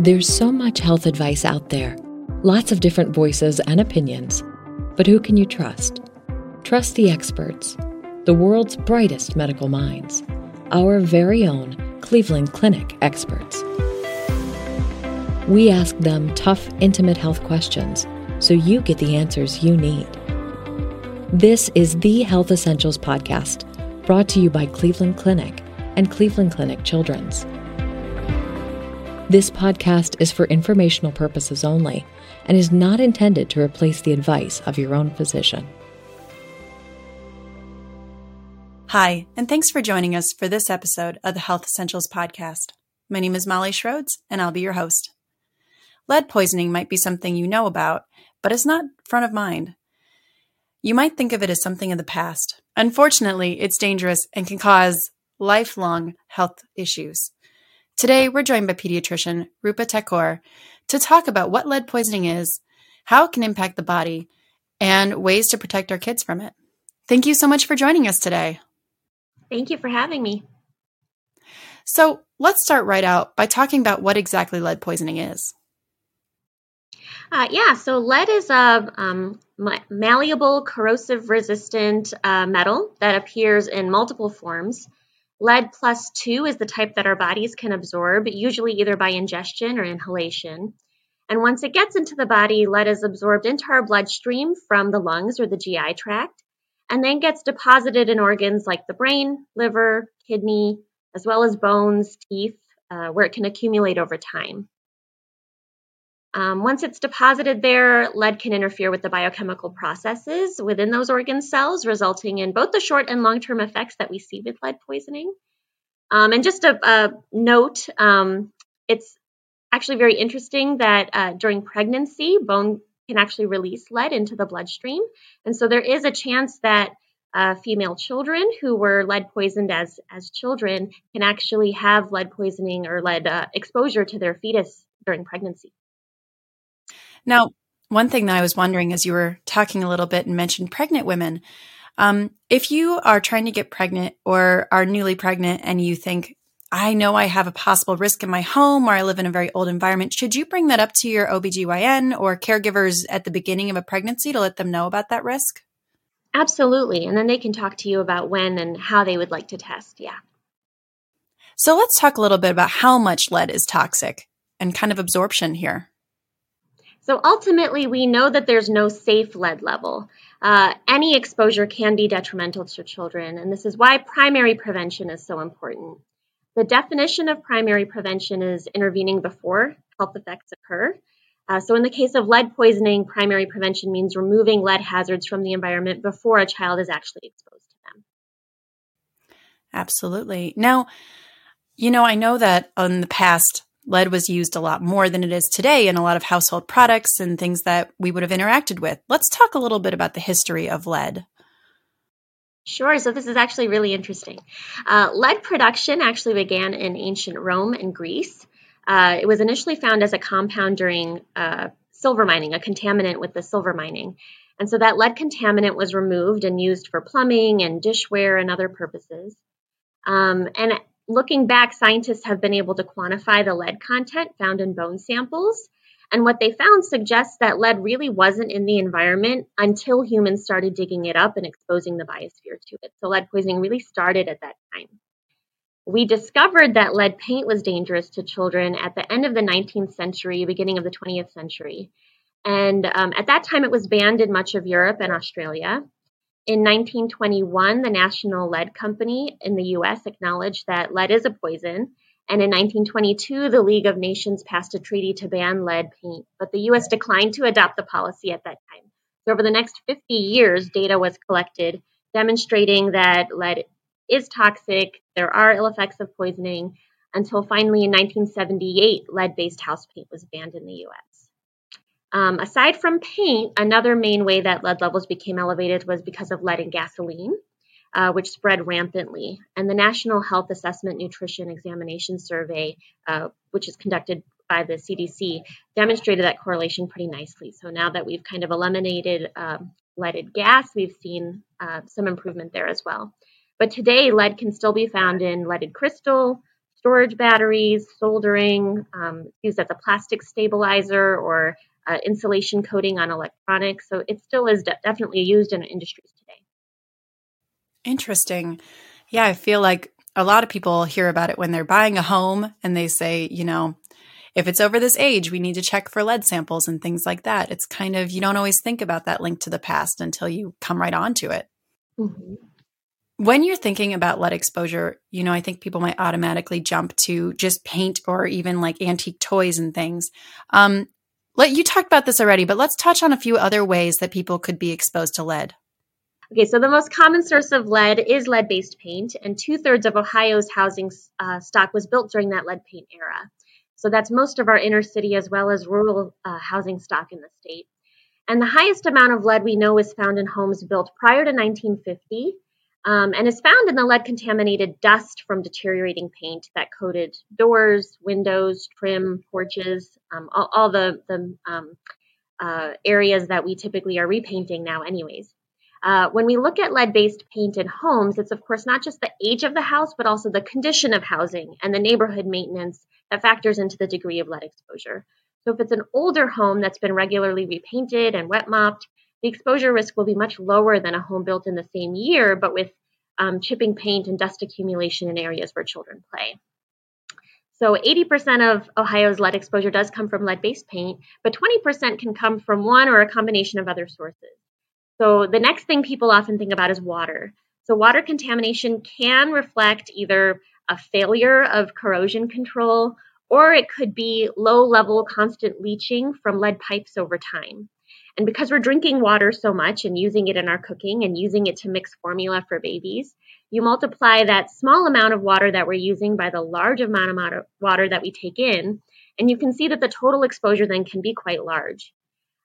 There's so much health advice out there, lots of different voices and opinions. But who can you trust? Trust the experts, the world's brightest medical minds, our very own Cleveland Clinic experts. We ask them tough, intimate health questions so you get the answers you need. This is the Health Essentials Podcast, brought to you by Cleveland Clinic and Cleveland Clinic Children's. This podcast is for informational purposes only and is not intended to replace the advice of your own physician. Hi, and thanks for joining us for this episode of the Health Essentials Podcast. My name is Molly Schroeds, and I'll be your host. Lead poisoning might be something you know about, but it's not front of mind. You might think of it as something of the past. Unfortunately, it's dangerous and can cause lifelong health issues. Today, we're joined by pediatrician Roopa Thakur to talk about what lead poisoning is, how it can impact the body, and ways to protect our kids from it. Thank you so much for joining us today. Thank you for having me. So, let's start right out by talking about what exactly lead poisoning is. Uh, yeah, so lead is a um, malleable, corrosive resistant uh, metal that appears in multiple forms. Lead plus 2 is the type that our bodies can absorb, usually either by ingestion or inhalation. And once it gets into the body, lead is absorbed into our bloodstream from the lungs or the GI tract, and then gets deposited in organs like the brain, liver, kidney, as well as bones, teeth, uh, where it can accumulate over time. Um, once it's deposited there, lead can interfere with the biochemical processes within those organ cells, resulting in both the short and long term effects that we see with lead poisoning. Um, and just a, a note um, it's actually very interesting that uh, during pregnancy, bone can actually release lead into the bloodstream. And so there is a chance that uh, female children who were lead poisoned as, as children can actually have lead poisoning or lead uh, exposure to their fetus during pregnancy. Now, one thing that I was wondering as you were talking a little bit and mentioned pregnant women, um, if you are trying to get pregnant or are newly pregnant and you think, I know I have a possible risk in my home or I live in a very old environment, should you bring that up to your OBGYN or caregivers at the beginning of a pregnancy to let them know about that risk? Absolutely. And then they can talk to you about when and how they would like to test. Yeah. So let's talk a little bit about how much lead is toxic and kind of absorption here. So ultimately, we know that there's no safe lead level. Uh, any exposure can be detrimental to children, and this is why primary prevention is so important. The definition of primary prevention is intervening before health effects occur. Uh, so, in the case of lead poisoning, primary prevention means removing lead hazards from the environment before a child is actually exposed to them. Absolutely. Now, you know, I know that in the past, lead was used a lot more than it is today in a lot of household products and things that we would have interacted with. Let's talk a little bit about the history of lead. Sure. So this is actually really interesting. Uh, lead production actually began in ancient Rome and Greece. Uh, it was initially found as a compound during uh, silver mining, a contaminant with the silver mining. And so that lead contaminant was removed and used for plumbing and dishware and other purposes. Um, and looking back, scientists have been able to quantify the lead content found in bone samples. And what they found suggests that lead really wasn't in the environment until humans started digging it up and exposing the biosphere to it. So lead poisoning really started at that time. We discovered that lead paint was dangerous to children at the end of the 19th century, beginning of the 20th century. And um, at that time, it was banned in much of Europe and Australia. In 1921, the National Lead Company in the US acknowledged that lead is a poison. And in 1922, the League of Nations passed a treaty to ban lead paint, but the US declined to adopt the policy at that time. So, over the next 50 years, data was collected demonstrating that lead is toxic, there are ill effects of poisoning, until finally in 1978, lead based house paint was banned in the US. Um, aside from paint, another main way that lead levels became elevated was because of lead in gasoline, uh, which spread rampantly. And the National Health Assessment Nutrition Examination Survey, uh, which is conducted by the CDC, demonstrated that correlation pretty nicely. So now that we've kind of eliminated um, leaded gas, we've seen uh, some improvement there as well. But today, lead can still be found in leaded crystal, storage batteries, soldering, um, used as a plastic stabilizer or uh, insulation coating on electronics. So it still is de- definitely used in industries today. Interesting. Yeah, I feel like a lot of people hear about it when they're buying a home and they say, you know, if it's over this age, we need to check for lead samples and things like that. It's kind of, you don't always think about that link to the past until you come right onto it. Mm-hmm. When you're thinking about lead exposure, you know, I think people might automatically jump to just paint or even like antique toys and things. Um, let you talked about this already, but let's touch on a few other ways that people could be exposed to lead. Okay, so the most common source of lead is lead based paint, and two thirds of Ohio's housing uh, stock was built during that lead paint era. So that's most of our inner city as well as rural uh, housing stock in the state. And the highest amount of lead we know is found in homes built prior to 1950 um, and is found in the lead contaminated dust from deteriorating paint that coated doors, windows, trim, porches, um, all, all, the, the um, uh, areas that we typically are repainting now, anyways. Uh, when we look at lead based paint in homes, it's of course not just the age of the house, but also the condition of housing and the neighborhood maintenance that factors into the degree of lead exposure. So if it's an older home that's been regularly repainted and wet mopped, the exposure risk will be much lower than a home built in the same year, but with um, chipping paint and dust accumulation in areas where children play. So 80% of Ohio's lead exposure does come from lead based paint, but 20% can come from one or a combination of other sources. So the next thing people often think about is water. So water contamination can reflect either a failure of corrosion control or it could be low level constant leaching from lead pipes over time. And because we're drinking water so much and using it in our cooking and using it to mix formula for babies, you multiply that small amount of water that we're using by the large amount of water that we take in, and you can see that the total exposure then can be quite large.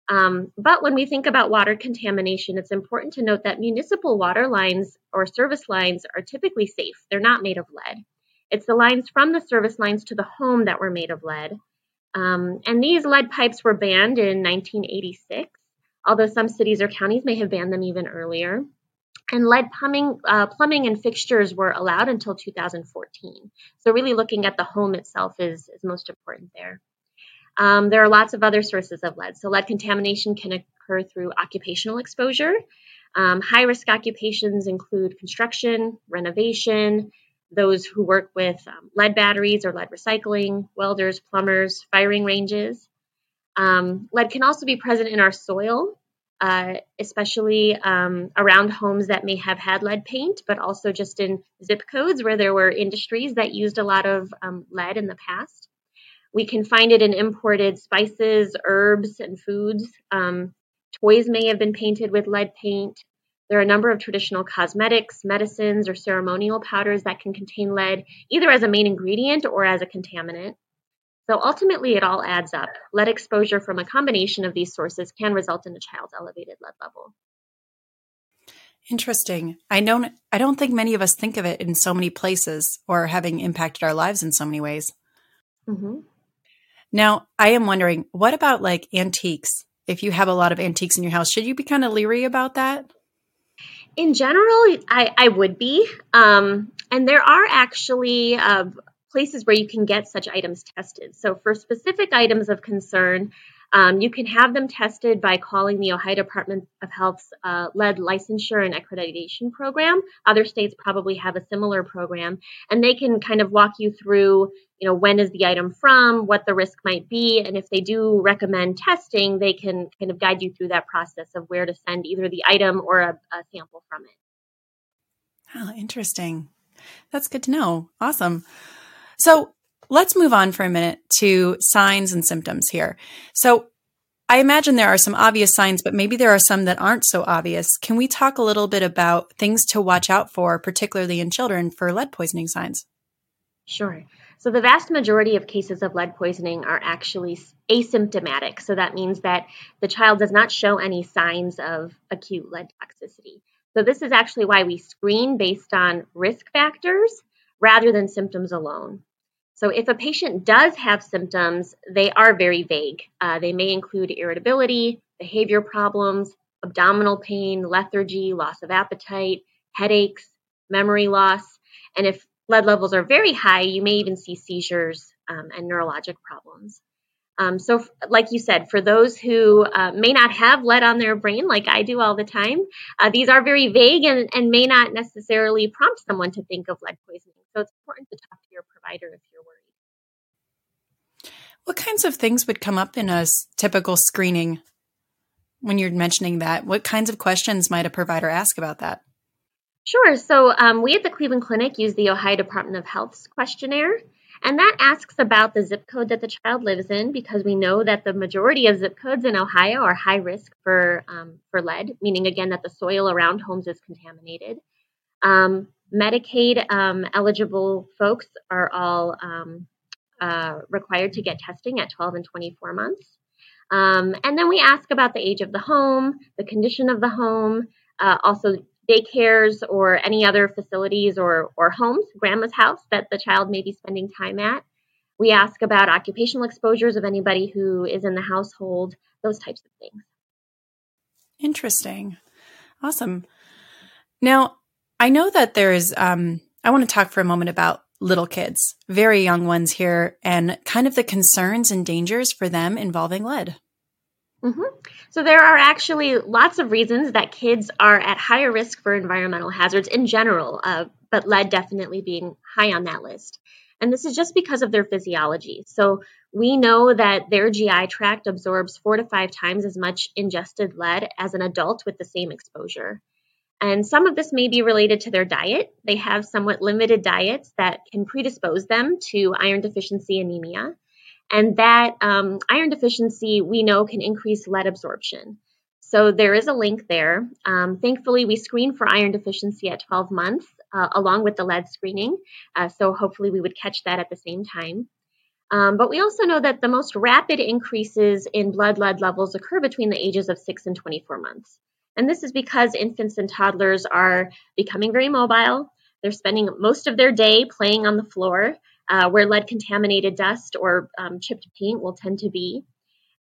Um, but when we think about water contamination, it's important to note that municipal water lines or service lines are typically safe. They're not made of lead. It's the lines from the service lines to the home that were made of lead. Um, and these lead pipes were banned in 1986, although some cities or counties may have banned them even earlier. And lead plumbing, uh, plumbing and fixtures were allowed until 2014. So really looking at the home itself is, is most important there. Um, there are lots of other sources of lead. So, lead contamination can occur through occupational exposure. Um, high risk occupations include construction, renovation, those who work with um, lead batteries or lead recycling, welders, plumbers, firing ranges. Um, lead can also be present in our soil, uh, especially um, around homes that may have had lead paint, but also just in zip codes where there were industries that used a lot of um, lead in the past. We can find it in imported spices, herbs, and foods. Um, toys may have been painted with lead paint. There are a number of traditional cosmetics, medicines, or ceremonial powders that can contain lead, either as a main ingredient or as a contaminant. So ultimately, it all adds up. Lead exposure from a combination of these sources can result in a child's elevated lead level. Interesting. I don't I don't think many of us think of it in so many places or having impacted our lives in so many ways. Mm-hmm. Now, I am wondering, what about like antiques? If you have a lot of antiques in your house, should you be kind of leery about that? In general, I, I would be. Um, and there are actually uh, places where you can get such items tested. So, for specific items of concern, um, you can have them tested by calling the Ohio Department of Health's uh, lead licensure and accreditation program. Other states probably have a similar program, and they can kind of walk you through, you know, when is the item from, what the risk might be, and if they do recommend testing, they can kind of guide you through that process of where to send either the item or a, a sample from it. Oh, interesting. That's good to know. Awesome. So, Let's move on for a minute to signs and symptoms here. So, I imagine there are some obvious signs, but maybe there are some that aren't so obvious. Can we talk a little bit about things to watch out for, particularly in children, for lead poisoning signs? Sure. So, the vast majority of cases of lead poisoning are actually asymptomatic. So, that means that the child does not show any signs of acute lead toxicity. So, this is actually why we screen based on risk factors rather than symptoms alone. So, if a patient does have symptoms, they are very vague. Uh, they may include irritability, behavior problems, abdominal pain, lethargy, loss of appetite, headaches, memory loss. And if lead levels are very high, you may even see seizures um, and neurologic problems. Um, so, like you said, for those who uh, may not have lead on their brain, like I do all the time, uh, these are very vague and, and, may not necessarily prompt someone to think of lead poisoning. So, it's important to talk to your provider if you're worried. What kinds of things would come up in a typical screening when you're mentioning that? What kinds of questions might a provider ask about that? Sure. So, um, we at the Cleveland Clinic use the Ohio Department of Health's questionnaire. And that asks about the zip code that the child lives in because we know that the majority of zip codes in Ohio are high risk for, um, for lead, meaning again that the soil around homes is contaminated. Um, Medicaid um, eligible folks are all um, uh, required to get testing at 12 and 24 months. Um, and then we ask about the age of the home, the condition of the home, uh, also daycares or any other facilities or, or homes, grandma's house that the child may be spending time at. We ask about occupational exposures of anybody who is in the household, those types of things. Interesting. Awesome. Now, I know that there is, um, I want to talk for a moment about little kids, very young ones here, and kind of the concerns and dangers for them involving lead. Mm-hmm. So, there are actually lots of reasons that kids are at higher risk for environmental hazards in general, uh, but lead definitely being high on that list. And this is just because of their physiology. So, we know that their GI tract absorbs four to five times as much ingested lead as an adult with the same exposure. And some of this may be related to their diet. They have somewhat limited diets that can predispose them to iron deficiency anemia. And that um, iron deficiency we know can increase lead absorption. So there is a link there. Um, thankfully, we screen for iron deficiency at 12 months uh, along with the lead screening. Uh, so hopefully we would catch that at the same time. Um, but we also know that the most rapid increases in blood lead levels occur between the ages of 6 and 24 months. And this is because infants and toddlers are becoming very mobile. They're spending most of their day playing on the floor uh, where lead contaminated dust or um, chipped paint will tend to be.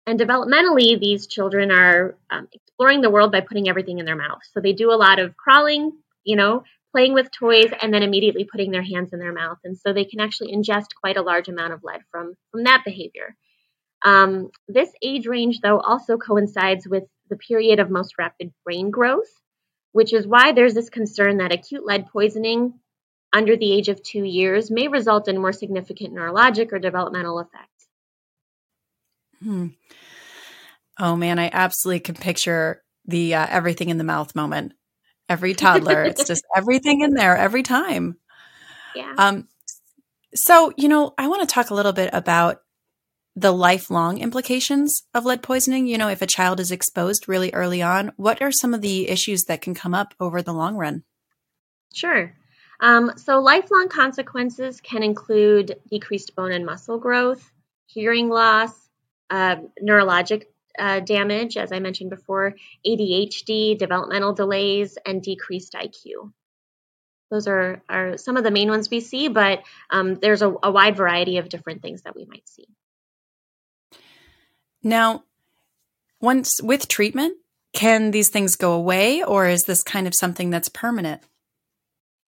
And developmentally, these children are um, exploring the world by putting everything in their mouth. So they do a lot of crawling, you know, playing with toys, and then immediately putting their hands in their mouth. And so they can actually ingest quite a large amount of lead from, from that behavior. Um, this age range, though, also coincides with the period of most rapid brain growth, which is why there's this concern that acute lead poisoning under the age of two years may result in more significant neurologic or developmental effects. Hmm. Oh man, I absolutely can picture the uh, everything in the mouth moment. Every toddler, it's just everything in there every time. Yeah. Um. So you know, I want to talk a little bit about the lifelong implications of lead poisoning. You know, if a child is exposed really early on, what are some of the issues that can come up over the long run? Sure. Um, so, lifelong consequences can include decreased bone and muscle growth, hearing loss, uh, neurologic uh, damage, as I mentioned before, ADHD, developmental delays, and decreased IQ. Those are, are some of the main ones we see, but um, there's a, a wide variety of different things that we might see. Now, once with treatment, can these things go away, or is this kind of something that's permanent?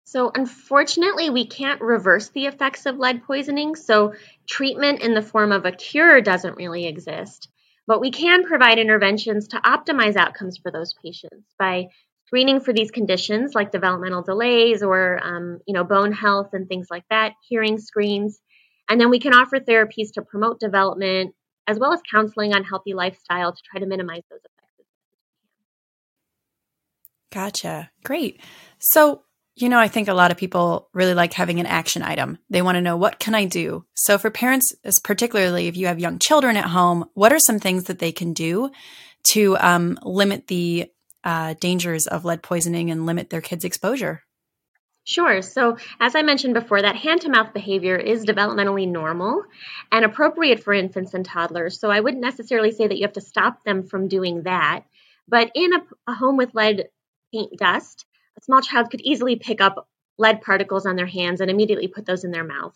So, unfortunately, we can't reverse the effects of lead poisoning. So, treatment in the form of a cure doesn't really exist. But we can provide interventions to optimize outcomes for those patients by screening for these conditions like developmental delays or um, you know bone health and things like that, hearing screens, and then we can offer therapies to promote development as well as counseling on healthy lifestyle to try to minimize those effects. Gotcha. Great. So you know, I think a lot of people really like having an action item. They want to know what can I do? So for parents, particularly if you have young children at home, what are some things that they can do to um, limit the uh, dangers of lead poisoning and limit their kids' exposure? Sure. So, as I mentioned before, that hand to mouth behavior is developmentally normal and appropriate for infants and toddlers. So, I wouldn't necessarily say that you have to stop them from doing that. But in a, a home with lead paint dust, a small child could easily pick up lead particles on their hands and immediately put those in their mouth.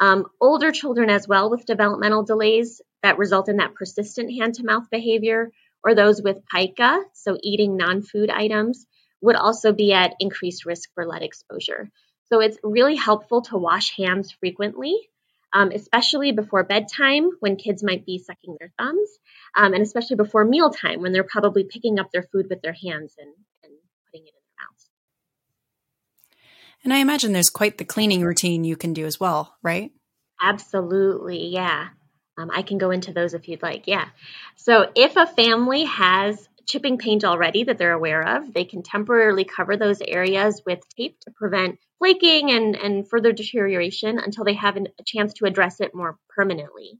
Um, older children, as well, with developmental delays that result in that persistent hand to mouth behavior, or those with pica, so eating non food items, would also be at increased risk for lead exposure. So it's really helpful to wash hands frequently, um, especially before bedtime when kids might be sucking their thumbs, um, and especially before mealtime when they're probably picking up their food with their hands and, and putting it in their mouths. And I imagine there's quite the cleaning routine you can do as well, right? Absolutely, yeah. Um, I can go into those if you'd like. Yeah. So if a family has chipping paint already that they're aware of, they can temporarily cover those areas with tape to prevent flaking and, and further deterioration until they have an, a chance to address it more permanently.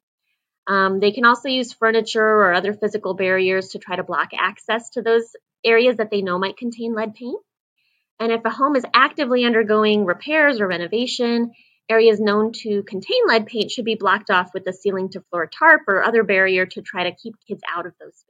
Um, they can also use furniture or other physical barriers to try to block access to those areas that they know might contain lead paint. And if a home is actively undergoing repairs or renovation, Areas known to contain lead paint should be blocked off with a ceiling to floor tarp or other barrier to try to keep kids out of those spaces.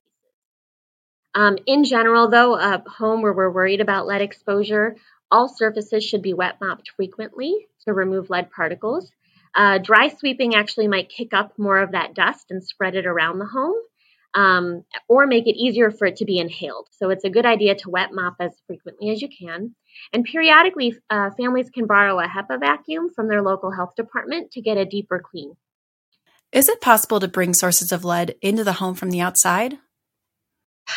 Um, in general, though, a home where we're worried about lead exposure, all surfaces should be wet mopped frequently to remove lead particles. Uh, dry sweeping actually might kick up more of that dust and spread it around the home um, or make it easier for it to be inhaled. So it's a good idea to wet mop as frequently as you can. And periodically, uh, families can borrow a HEPA vacuum from their local health department to get a deeper clean. Is it possible to bring sources of lead into the home from the outside?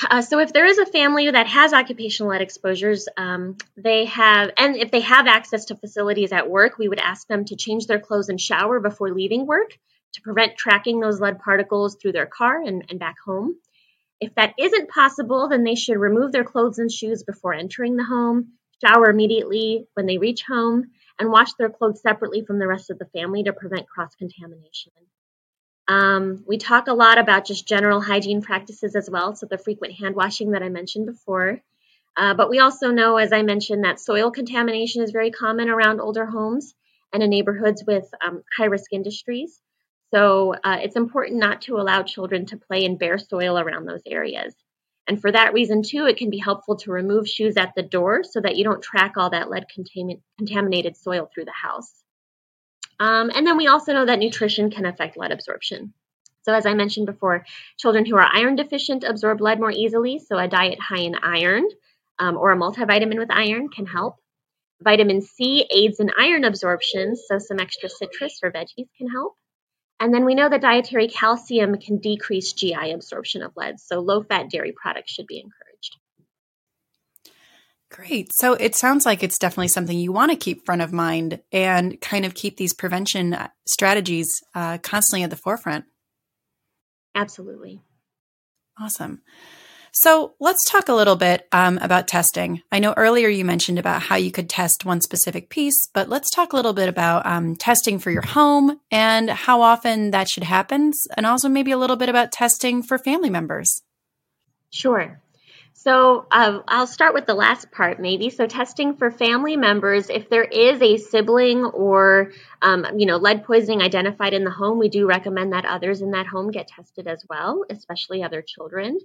Uh, so, if there is a family that has occupational lead exposures, um, they have, and if they have access to facilities at work, we would ask them to change their clothes and shower before leaving work to prevent tracking those lead particles through their car and, and back home. If that isn't possible, then they should remove their clothes and shoes before entering the home, shower immediately when they reach home, and wash their clothes separately from the rest of the family to prevent cross contamination. Um, we talk a lot about just general hygiene practices as well, so the frequent hand washing that I mentioned before. Uh, but we also know, as I mentioned, that soil contamination is very common around older homes and in neighborhoods with um, high risk industries. So uh, it's important not to allow children to play in bare soil around those areas. And for that reason, too, it can be helpful to remove shoes at the door so that you don't track all that lead contaminated soil through the house. Um, and then we also know that nutrition can affect lead absorption. So, as I mentioned before, children who are iron deficient absorb lead more easily. So, a diet high in iron um, or a multivitamin with iron can help. Vitamin C aids in iron absorption, so some extra citrus or veggies can help. And then we know that dietary calcium can decrease GI absorption of lead, so low fat dairy products should be encouraged. Great. So it sounds like it's definitely something you want to keep front of mind and kind of keep these prevention strategies uh, constantly at the forefront. Absolutely. Awesome. So let's talk a little bit um, about testing. I know earlier you mentioned about how you could test one specific piece, but let's talk a little bit about um, testing for your home and how often that should happen, and also maybe a little bit about testing for family members. Sure. So uh, I'll start with the last part, maybe. So testing for family members, if there is a sibling or um, you know lead poisoning identified in the home, we do recommend that others in that home get tested as well, especially other children.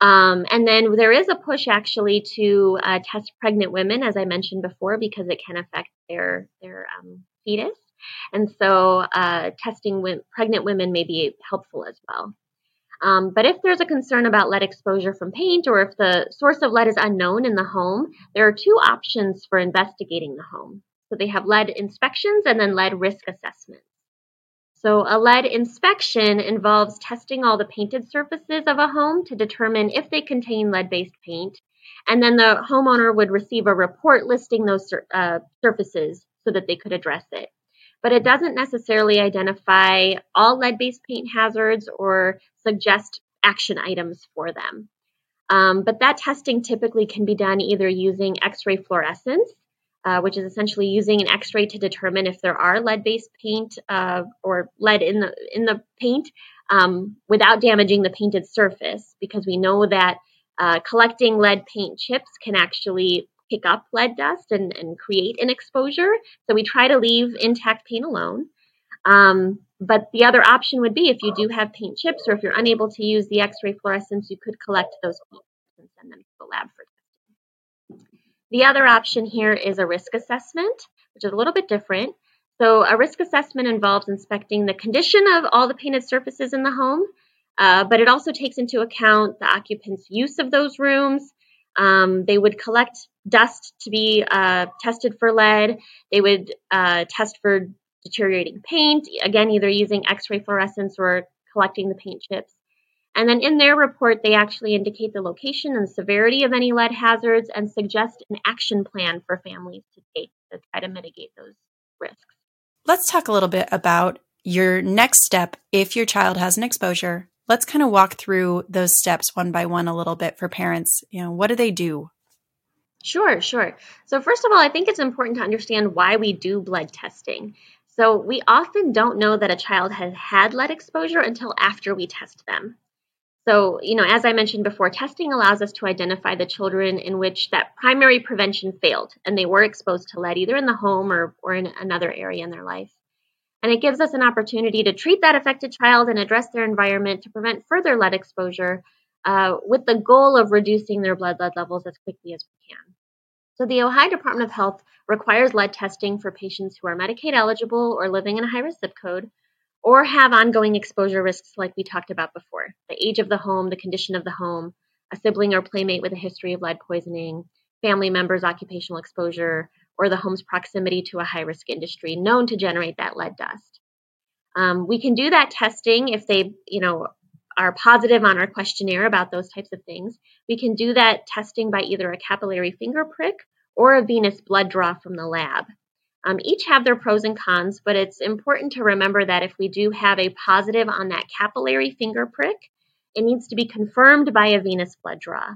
Um, and then there is a push actually to uh, test pregnant women, as I mentioned before, because it can affect their their um, fetus. And so uh, testing w- pregnant women may be helpful as well. Um, but if there's a concern about lead exposure from paint or if the source of lead is unknown in the home, there are two options for investigating the home. So they have lead inspections and then lead risk assessments. So a lead inspection involves testing all the painted surfaces of a home to determine if they contain lead-based paint. And then the homeowner would receive a report listing those uh, surfaces so that they could address it. But it doesn't necessarily identify all lead-based paint hazards or suggest action items for them. Um, but that testing typically can be done either using X-ray fluorescence uh, which is essentially using an X-ray to determine if there are lead-based paint uh, or lead in the in the paint um, without damaging the painted surface, because we know that uh, collecting lead paint chips can actually pick up lead dust and, and create an exposure. So we try to leave intact paint alone. Um, but the other option would be if you do have paint chips or if you're unable to use the X-ray fluorescence, you could collect those and send them to the lab for the other option here is a risk assessment, which is a little bit different. So a risk assessment involves inspecting the condition of all the painted surfaces in the home, uh, but it also takes into account the occupant's use of those rooms, Um, they would collect dust to be uh, tested for lead. They would uh, test for deteriorating paint, again, either using X ray fluorescence or collecting the paint chips. And then in their report, they actually indicate the location and severity of any lead hazards and suggest an action plan for families to take to try to mitigate those risks. Let's talk a little bit about your next step if your child has an exposure. Let's kind of walk through those steps one by one a little bit for parents. You know, what do they do? Sure, sure. So, first of all, I think it's important to understand why we do blood testing. So, we often don't know that a child has had lead exposure until after we test them. So, you know, as I mentioned before, testing allows us to identify the children in which that primary prevention failed and they were exposed to lead either in the home or, or in another area in their life. And it gives us an opportunity to treat that affected child and address their environment to prevent further lead exposure uh, with the goal of reducing their blood lead levels as quickly as we can. So, the Ohio Department of Health requires lead testing for patients who are Medicaid eligible or living in a high risk zip code or have ongoing exposure risks like we talked about before the age of the home, the condition of the home, a sibling or playmate with a history of lead poisoning, family members' occupational exposure, or the home's proximity to a high risk industry known to generate that lead dust. Um, we can do that testing if they, you know, are positive on our questionnaire about those types of things. We can do that testing by either a capillary finger prick or a venous blood draw from the lab. Um, each have their pros and cons, but it's important to remember that if we do have a positive on that capillary finger prick, it needs to be confirmed by a venous blood draw.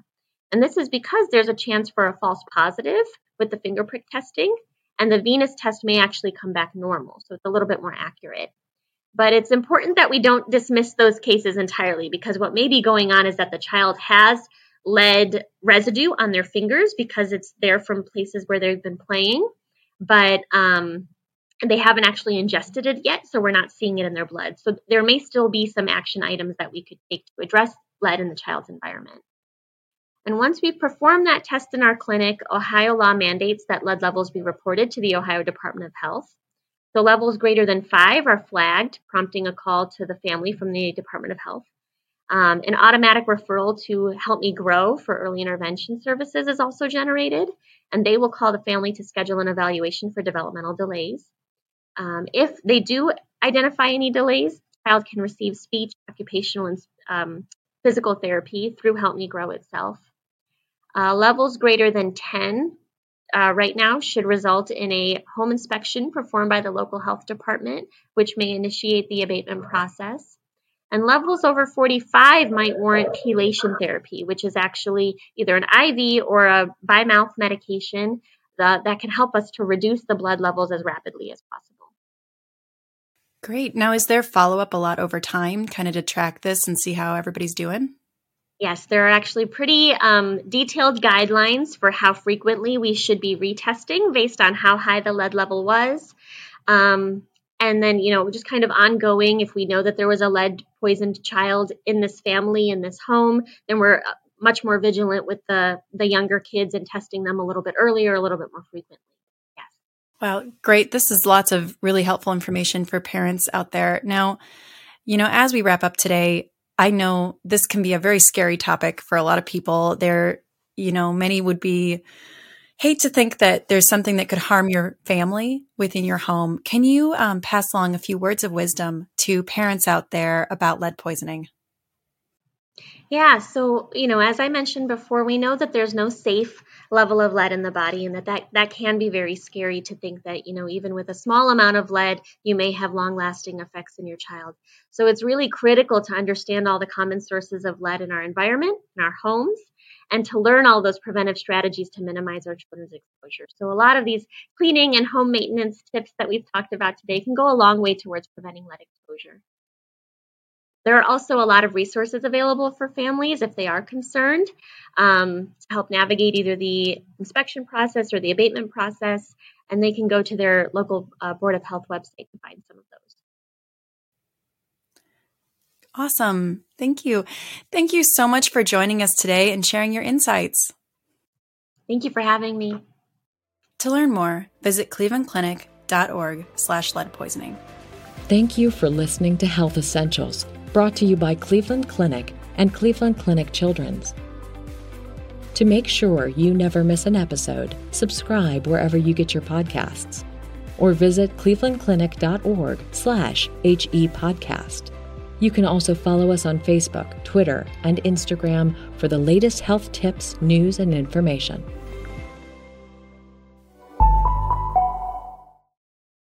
And this is because there's a chance for a false positive with the finger prick testing, and the venous test may actually come back normal. So it's a little bit more accurate. But it's important that we don't dismiss those cases entirely because what may be going on is that the child has lead residue on their fingers because it's there from places where they've been playing but um, they haven't actually ingested it yet, so we're not seeing it in their blood. So there may still be some action items that we could take to address lead in the child's environment. And once we perform that test in our clinic, Ohio law mandates that lead levels be reported to the Ohio Department of Health. So levels greater than five are flagged, prompting a call to the family from the Department of Health. Um, an automatic referral to Help Me Grow for early intervention services is also generated, and they will call the family to schedule an evaluation for developmental delays. Um, if they do identify any delays, the child can receive speech, occupational, and um, physical therapy through Help Me Grow itself. Uh, levels greater than 10 uh, right now should result in a home inspection performed by the local health department, which may initiate the abatement process. And levels over 45 might warrant chelation therapy, which is actually either an IV or a by mouth medication that, that can help us to reduce the blood levels as rapidly as possible. Great. Now, is there follow up a lot over time, kind of to track this and see how everybody's doing? Yes, there are actually pretty um, detailed guidelines for how frequently we should be retesting based on how high the lead level was. Um, and then you know just kind of ongoing if we know that there was a lead poisoned child in this family in this home then we're uh, much more vigilant with the the younger kids and testing them a little bit earlier a little bit more frequently. Yes. Well great. This is lots of really helpful information for parents out there. Now you know as we wrap up today i know this can be a very scary topic for a lot of people. There you know many would be hate to think that there's something that could harm your family within your home. Can you um, pass along a few words of wisdom to parents out there about lead poisoning? Yeah, so you know, as I mentioned before, we know that there's no safe level of lead in the body, and that, that that can be very scary to think that you know even with a small amount of lead, you may have long-lasting effects in your child. So it's really critical to understand all the common sources of lead in our environment, in our homes, and to learn all those preventive strategies to minimize our children's exposure. So, a lot of these cleaning and home maintenance tips that we've talked about today can go a long way towards preventing lead exposure. There are also a lot of resources available for families if they are concerned um, to help navigate either the inspection process or the abatement process, and they can go to their local uh, Board of Health website to find some of those. Awesome. Thank you. Thank you so much for joining us today and sharing your insights. Thank you for having me. To learn more, visit clevelandclinic.org slash lead poisoning. Thank you for listening to Health Essentials, brought to you by Cleveland Clinic and Cleveland Clinic Children's. To make sure you never miss an episode, subscribe wherever you get your podcasts or visit clevelandclinic.org slash HE You can also follow us on Facebook, Twitter, and Instagram for the latest health tips, news, and information.